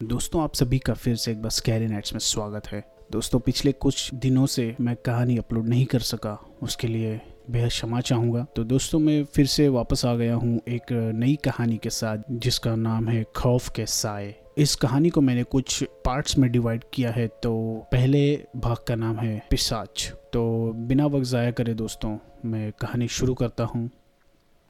दोस्तों, आप सभी का फिर से एक बार स्कैरी नाइट्स में स्वागत है। दोस्तों, पिछले कुछ दिनों से मैं कहानी अपलोड नहीं कर सका, उसके लिए बेहद क्षमा चाहूँगा। तो दोस्तों, मैं फिर से वापस आ गया हूँ एक नई कहानी के साथ, जिसका नाम है खौफ के साए। इस कहानी को मैंने कुछ पार्ट्स में डिवाइड किया है तो पहले भाग का नाम है पिसाच। तो बिना वक्त ज़ाया करे दोस्तों, मैं कहानी शुरू करता हूँ।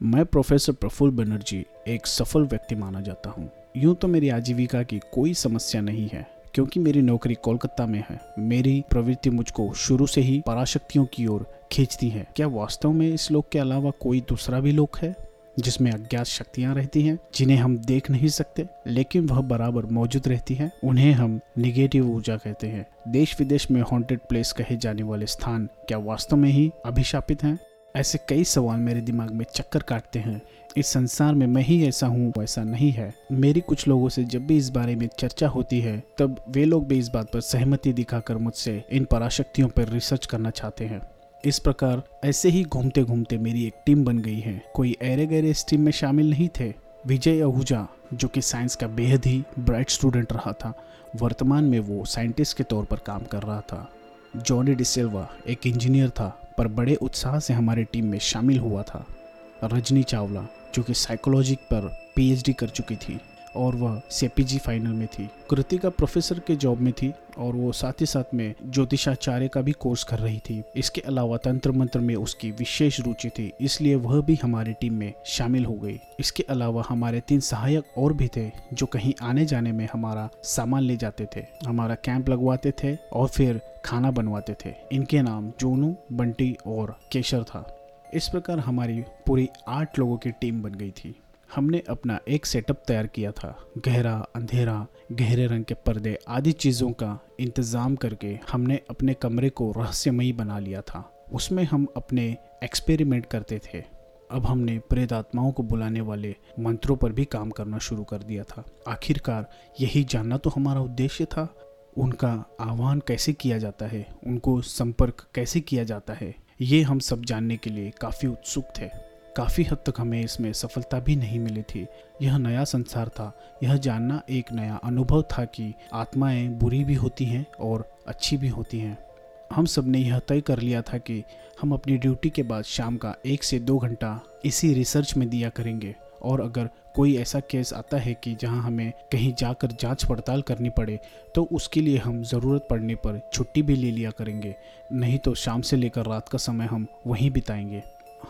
मैं प्रोफेसर प्रफुल्ल बनर्जी, एक सफल व्यक्ति माना जाता हूँ। यूँ तो मेरी आजीविका की कोई समस्या नहीं है, क्योंकि मेरी नौकरी कोलकाता में है। मेरी प्रवृत्ति मुझको शुरू से ही पराशक्तियों की ओर खींचती है। क्या वास्तव में इस लोक के अलावा कोई दूसरा भी लोक है, जिसमें अज्ञात शक्तियाँ रहती हैं, जिन्हें हम देख नहीं सकते, लेकिन वह बराबर मौजूद रहती हैं, उन्हें हम निगेटिव ऊर्जा कहते हैं। देश विदेश में हॉन्टेड प्लेस कहे जाने वाले स्थान क्या वास्तव में ही अभिशापित हैं? ऐसे कई सवाल मेरे दिमाग में चक्कर काटते हैं। इस संसार में मैं ही ऐसा हूँ ऐसा नहीं है। मेरी कुछ लोगों से जब भी इस बारे में चर्चा होती है, तब वे लोग भी इस बात पर सहमति दिखाकर मुझसे इन पराशक्तियों पर रिसर्च करना चाहते हैं। इस प्रकार ऐसे ही घूमते घूमते मेरी एक टीम बन गई है। कोई ऐरे गहरे इस टीम में शामिल नहीं थे। विजय आहूजा, जो कि साइंस का बेहद ही ब्राइट स्टूडेंट रहा था, वर्तमान में वो साइंटिस्ट के तौर पर काम कर रहा था। जॉनी डिसेल्वा एक इंजीनियर था। पर बड़े उत्साह से हमारे टीम में शामिल हुआ था। रजनी चावला, जो कि साइकोलॉजी पर पीएचडी कर चुकी थी। और वह सीपीजी फाइनल में थी। कृतिका प्रोफेसर के जॉब में थी और वो साथ ही साथ में ज्योतिषाचार्य का भी कोर्स कर रही थी। इसके अलावा तंत्र मंत्र में उसकी विशेष रुचि थी, इसलिए वह भी हमारी टीम में शामिल हो गई। इसके अलावा हमारे तीन सहायक और भी थे जो कहीं आने जाने में हमारा सामान ले जाते थे, हमारा कैंप लगवाते थे और फिर खाना बनवाते थे। इनके नाम जोनू, बंटी और केशर था। इस प्रकार हमारी पूरी आठ लोगों की टीम बन गई थी। हमने अपना एक सेटअप तैयार किया था। गहरा, अंधेरा, गहरे रंग के पर्दे आदि चीज़ों का इंतज़ाम करके हमने अपने कमरे को रहस्यमयी बना लिया था। उसमें हम अपने एक्सपेरिमेंट करते थे। अब हमने प्रेत आत्माओं को बुलाने वाले मंत्रों पर भी काम करना शुरू कर दिया था। आखिरकार यही जानना तो हमारा उद्देश्य था। उनका आह्वान कैसे किया जाता है? उनको संपर्क कैसे किया जाता है? ये हम सब जानने के लिए काफ़ी उत्सुक थे। काफ़ी हद तक हमें इसमें सफलता भी नहीं मिली थी। यह नया संसार था। यह जानना एक नया अनुभव था कि आत्माएँ बुरी भी होती हैं और अच्छी भी होती हैं। हम सबने यह तय कर लिया था कि हम अपनी ड्यूटी के बाद शाम का एक से दो घंटा इसी रिसर्च में दिया करेंगे। और अगर कोई ऐसा केस आता है कि जहाँ हमें कहीं जाकर जाँच पड़ताल करनी पड़े तो उसके लिए हम ज़रूरत पड़ने पर छुट्टी भी ले लिया करेंगे। नहीं तो शाम से लेकर रात का समय हम वहीं बिताएँगे।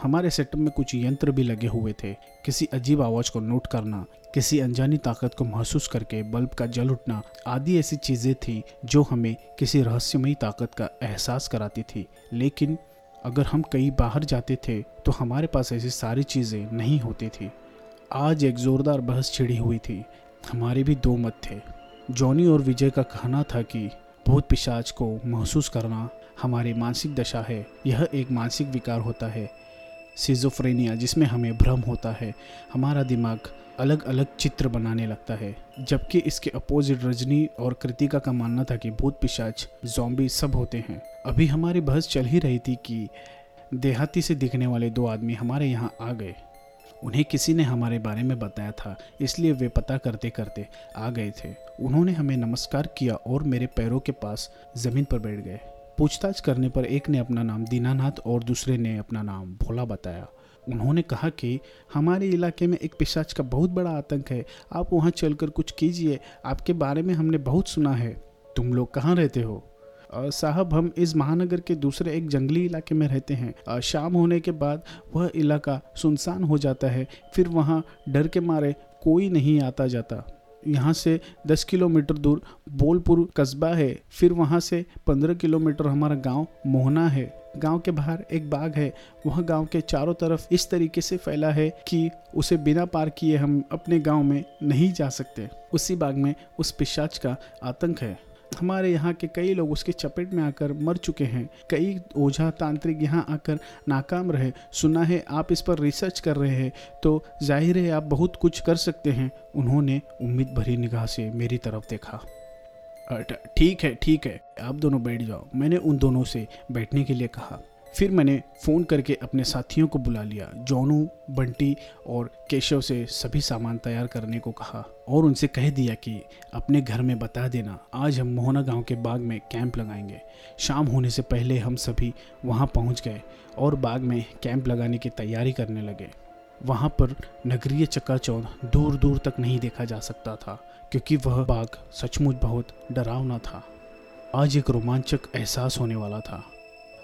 हमारे सेटअप में कुछ यंत्र भी लगे हुए थे। किसी अजीब आवाज़ को नोट करना, किसी अनजानी ताकत को महसूस करके बल्ब का जल उठना, आदि ऐसी चीज़ें थी जो हमें किसी रहस्यमयी ताकत का एहसास कराती थी। लेकिन अगर हम कहीं बाहर जाते थे तो हमारे पास ऐसी सारी चीज़ें नहीं होती थी। आज एक ज़ोरदार बहस छिड़ी हुई थी। हमारे भी दो मत थे। जॉनी और विजय का कहना था कि भूत पिशाच को महसूस करना हमारी मानसिक दशा है। यह एक मानसिक विकार होता है। सिजोफ्रेनिया जिसमें हमें भ्रम होता है, हमारा दिमाग अलग अलग चित्र बनाने लगता है। जबकि इसके अपोजिट रजनी और कृतिका का मानना था कि भूत पिशाच जॉम्बी सब होते हैं। अभी हमारी बहस चल ही रही थी कि देहाती से दिखने वाले दो आदमी हमारे यहाँ आ गए। उन्हें किसी ने हमारे बारे में बताया था, इसलिए वे पता करते करते आ गए थे। उन्होंने हमें नमस्कार किया और मेरे पैरों के पास ज़मीन पर बैठ गए। पूछताछ करने पर एक ने अपना नाम दीनानाथ और दूसरे ने अपना नाम भोला बताया। उन्होंने कहा कि हमारे इलाके में एक पिशाच का बहुत बड़ा आतंक है। आप वहाँ चलकर कुछ कीजिए। आपके बारे में हमने बहुत सुना है। तुम लोग कहाँ रहते हो? साहब, हम इस महानगर के दूसरे एक जंगली इलाके में रहते हैं। शाम होने के बाद वह इलाका सुनसान हो जाता है। फिर वहाँ डर के मारे कोई नहीं आता जाता। यहाँ से 10 किलोमीटर दूर बोलपुर कस्बा है। फिर वहाँ से 15 किलोमीटर हमारा गाँव मोहना है। गाँव के बाहर एक बाग है। वह गाँव के चारों तरफ़ इस तरीके से फैला है कि उसे बिना पार किए हम अपने गाँव में नहीं जा सकते। उसी बाग में उस पिशाच का आतंक है। हमारे यहाँ के कई लोग उसके चपेट में आकर मर चुके हैं। कई ओझा तांत्रिक यहाँ आकर नाकाम रहे। सुना है, आप इस पर रिसर्च कर रहे हैं तो ज़ाहिर है आप बहुत कुछ कर सकते हैं। उन्होंने उम्मीद भरी निगाह से मेरी तरफ़ देखा। ठीक है ठीक है, आप दोनों बैठ जाओ। मैंने उन दोनों से बैठने के लिए कहा। फिर मैंने फ़ोन करके अपने साथियों को बुला लिया। जोनू, बंटी और केशव से सभी सामान तैयार करने को कहा। और उनसे कह दिया कि अपने घर में बता देना, आज हम मोहना गाँव के बाग में कैंप लगाएँगे। शाम होने से पहले हम सभी वहाँ पहुँच गए और बाग में कैंप लगाने की तैयारी करने लगे। वहाँ पर नगरीय चक्काचौंध दूर दूर तक नहीं देखा जा सकता था, क्योंकि वह बाग सचमुच बहुत डरावना था। आज एक रोमांचक एहसास होने वाला था।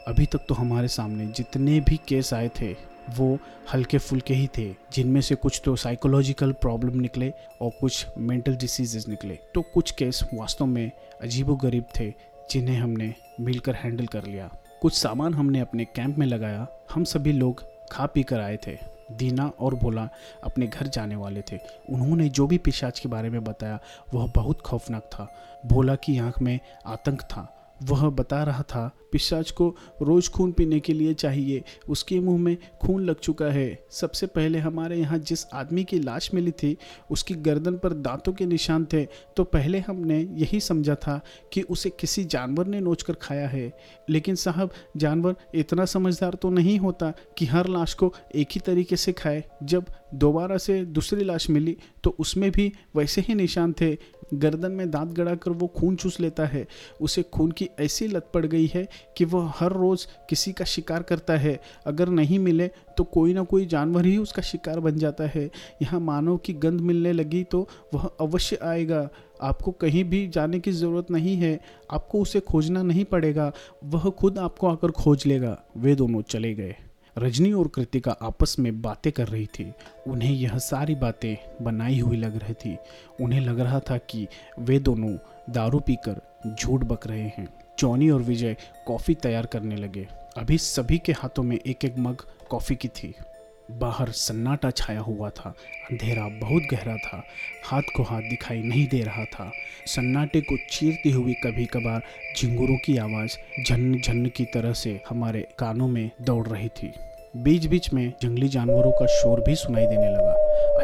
अभी तक तो हमारे सामने जितने भी केस आए थे वो हल्के फुल्के ही थे, जिनमें से कुछ तो साइकोलॉजिकल प्रॉब्लम निकले और कुछ मेंटल डिसीजेज निकले। तो कुछ केस वास्तव में अजीबो गरीब थे, जिन्हें हमने मिलकर हैंडल कर लिया। कुछ सामान हमने अपने कैंप में लगाया। हम सभी लोग खा पी कर आए थे। दीना और भोला अपने घर जाने वाले थे। उन्होंने जो भी पिशाच के बारे में बताया, वह बहुत खौफनाक था। भोला की आँख में आतंक था। वह बता रहा था, पिशाच को रोज खून पीने के लिए चाहिए। उसके मुँह में खून लग चुका है। सबसे पहले हमारे यहाँ जिस आदमी की लाश मिली थी, उसकी गर्दन पर दांतों के निशान थे। तो पहले हमने यही समझा था कि उसे किसी जानवर ने नोच कर खाया है। लेकिन साहब, जानवर इतना समझदार तो नहीं होता कि हर लाश को एक ही तरीके से खाए। जब दोबारा से दूसरी लाश मिली तो उसमें भी वैसे ही निशान थे। गर्दन में दांत गड़ा कर वो खून चूस लेता है। उसे खून की ऐसी लत पड़ गई है कि वह हर रोज़ किसी का शिकार करता है। अगर नहीं मिले तो कोई ना कोई जानवर ही उसका शिकार बन जाता है। यहाँ मानव की गंध मिलने लगी तो वह अवश्य आएगा। आपको कहीं भी जाने की ज़रूरत नहीं है। आपको उसे खोजना नहीं पड़ेगा। वह खुद आपको आकर खोज लेगा। वे दोनों चले गए। रजनी और कृतिका आपस में बातें कर रही थी। उन्हें यह सारी बातें बनाई हुई लग रही थी। उन्हें लग रहा था कि वे दोनों दारू पीकर झूठ बक रहे हैं। जॉनी और विजय कॉफ़ी तैयार करने लगे। अभी सभी के हाथों में एक एक मग कॉफ़ी की थी। बाहर सन्नाटा छाया हुआ था। अंधेरा बहुत गहरा था। हाथ को हाथ दिखाई नहीं दे रहा था। सन्नाटे को चीरती हुई कभी कभार झिंगुरों की आवाज़ झन्न झन्न की तरह से हमारे कानों में दौड़ रही थी। बीच बीच में जंगली जानवरों का शोर भी सुनाई देने लगा।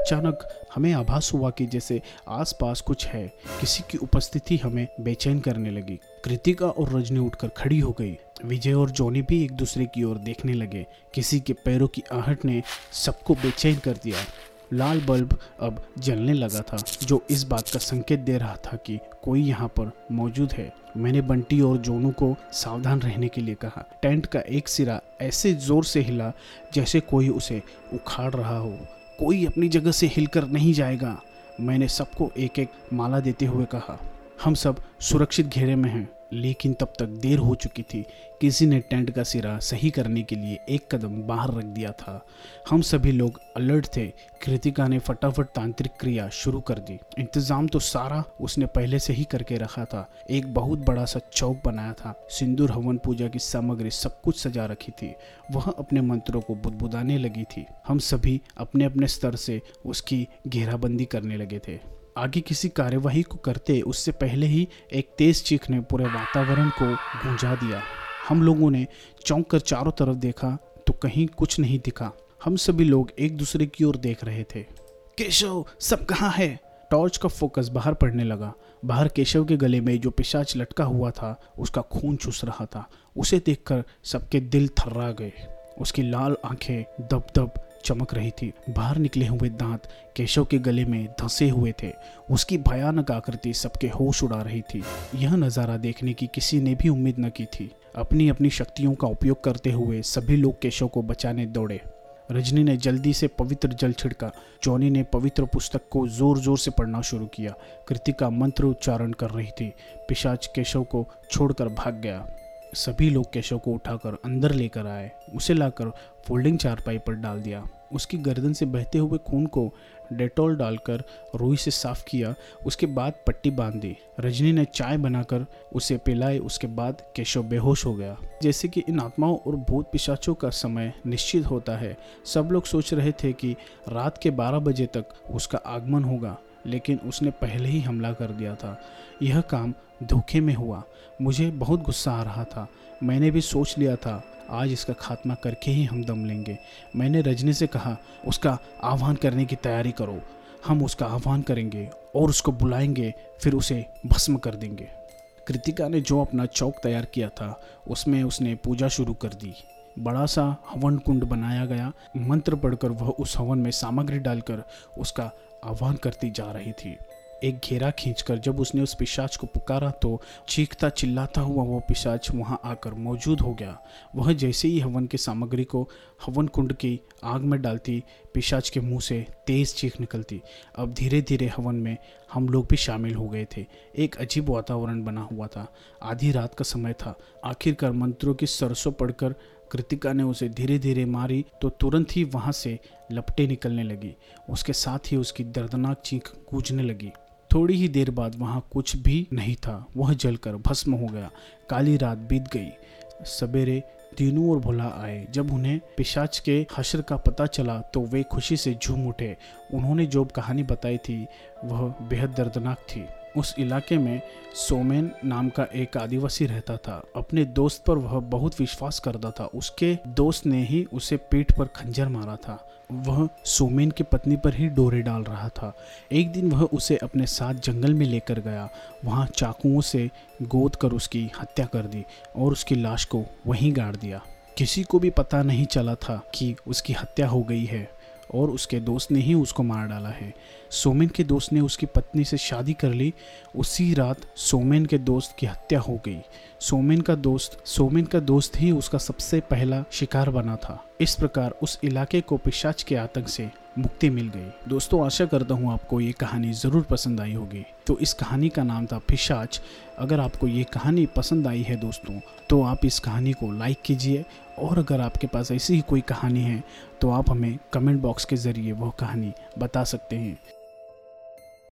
अचानक हमें आभास हुआ कि जैसे आसपास कुछ है, किसी की उपस्थिति हमें बेचैन करने लगी। कृतिका और रजनी उठकर खड़ी हो गई। विजय और जॉनी भी एक दूसरे की ओर देखने लगे। किसी के पैरों की आहट ने सबको बेचैन कर दिया। लाल बल्ब अब जलने लगा था, जो इस बात का संकेत दे रहा था कि कोई यहाँ पर मौजूद है। मैंने बंटी और जोनू को सावधान रहने के लिए कहा। टेंट का एक सिरा ऐसे ज़ोर से हिला जैसे कोई उसे उखाड़ रहा हो। कोई अपनी जगह से हिलकर नहीं जाएगा। मैंने सबको एक एक माला देते हुए कहा, हम सब सुरक्षित घेरे में हैं। लेकिन तब तक देर हो चुकी थी किसी ने टेंट का सिरा सही करने के लिए एक कदम बाहर रख दिया था। हम सभी लोग अलर्ट थे। कृतिका ने फटाफट तांत्रिक क्रिया शुरू कर दी। इंतज़ाम तो सारा उसने पहले से ही करके रखा था। एक बहुत बड़ा सा चौक बनाया था। सिंदूर हवन पूजा की सामग्री सब कुछ सजा रखी थी। वह अपने मंत्रों को बुदबुदाने लगी थी। हम सभी अपने अपने स्तर से उसकी घेराबंदी करने लगे थे। आगे किसी कार्यवाही को करते उससे पहले ही एक तेज चीख ने पूरे वातावरण को गूंजा दिया। हम लोगों ने चौंक कर चारों तरफ़ देखा तो कहीं कुछ नहीं दिखा। हम सभी लोग एक दूसरे की ओर देख रहे थे। केशव, सब कहाँ है? टॉर्च का फोकस बाहर पड़ने लगा। बाहर केशव के गले में जो पिशाच लटका हुआ था, उसका खून चूस रहा था। उसे देखकर सबके दिल थर्रा गए। उसकी लाल आँखें दब दब चमक रही थी। बाहर निकले हुए दांत केशव के गले में धंसे हुए थे। उसकी भयानक आकृति सबके होश उड़ा रही थी। यह नज़ारा देखने की किसी ने भी उम्मीद न की थी। अपनी अपनी शक्तियों का उपयोग करते हुए सभी लोग केशव को बचाने दौड़े। रजनी ने जल्दी से पवित्र जल छिड़का। जॉनी ने पवित्र पुस्तक को ज़ोर ज़ोर से पढ़ना शुरू किया। कृतिका मंत्र उच्चारण कर रही थी। पिशाच केशव को छोड़कर भाग गया। सभी लोग केशव को उठाकर अंदर लेकर आए। उसे लाकर फोल्डिंग चारपाई पर डाल दिया। उसकी गर्दन से बहते हुए खून को डेटॉल डालकर रुई से साफ़ किया, उसके बाद पट्टी बाँध। दी रजनी ने चाय बनाकर उसे पिलाई उसके बाद केशव बेहोश हो गया। जैसे कि इन आत्माओं और भूत पिशाचों का समय निश्चित होता है। सब लोग सोच रहे थे कि रात के 12 बजे तक उसका आगमन होगा, लेकिन उसने पहले ही हमला कर दिया था। यह काम धोखे में हुआ। मुझे बहुत गुस्सा आ रहा था। मैंने भी सोच लिया था, आज इसका खात्मा करके ही हम दम लेंगे। मैंने रजनी से कहा, उसका आह्वान करने की तैयारी करो। हम उसका आह्वान करेंगे और उसको बुलाएँगे, फिर उसे भस्म कर देंगे। कृतिका ने जो अपना चौक तैयार किया था, उसमें उसने पूजा शुरू कर दी। बड़ा सा हवन कुंड बनाया गया। मंत्र पढ़कर वह उस हवन में सामग्री डालकर उसका आह्वान करती जा रही थी। एक घेरा खींचकर जब उसने उस पिशाच को पुकारा तो चीखता चिल्लाता हुआ वो पिशाच वहाँ आकर मौजूद हो गया। वह जैसे ही हवन की सामग्री को हवन कुंड की आग में डालती, पिशाच के मुँह से तेज चीख निकलती। अब धीरे धीरे हवन में हम लोग भी शामिल हो गए थे। एक अजीब वातावरण बना हुआ था। आधी रात का समय था। आखिरकार मंत्रों की सरसों पढ़कर कृतिका ने उसे धीरे धीरे मारी तो तुरंत ही वहाँ से लपटे निकलने लगी। उसके साथ ही उसकी दर्दनाक चीख गूंजने लगी। थोड़ी ही देर बाद वहाँ कुछ भी नहीं था। वह जलकर भस्म हो गया। काली रात बीत गई। सवेरे दीनू और भोला आए। जब उन्हें पिशाच के हशर का पता चला तो वे खुशी से झूम उठे। उन्होंने जो कहानी बताई थी, वह बेहद दर्दनाक थी। उस इलाके में सोमेन नाम का एक आदिवासी रहता था। अपने दोस्त पर वह बहुत विश्वास करता था। उसके दोस्त ने ही उसे पीठ पर खंजर मारा था। वह सोमेन की पत्नी पर ही डोरे डाल रहा था। एक दिन वह उसे अपने साथ जंगल में लेकर गया। वहाँ चाकुओं से गोद कर उसकी हत्या कर दी और उसकी लाश को वहीं गाड़ दिया। किसी को भी पता नहीं चला था कि उसकी हत्या हो गई है। और उसके दोस्त ने ही उसको मार डाला है। सोमेन के दोस्त ने उसकी पत्नी से शादी कर ली। उसी रात सोमेन के दोस्त की हत्या हो गई। सोमेन का दोस्त, सोमेन का दोस्त ही उसका सबसे पहला शिकार बना था। इस प्रकार उस इलाके को पिशाच के आतंक से मुक्ति मिल गई। दोस्तों, आशा करता हूँ आपको ये कहानी ज़रूर पसंद आई होगी। तो इस कहानी का नाम था पिशाच। अगर आपको ये कहानी पसंद आई है दोस्तों तो आप इस कहानी को लाइक कीजिए और अगर आपके पास ऐसी ही कोई कहानी है तो आप हमें कमेंट बॉक्स के ज़रिए वह कहानी बता सकते हैं।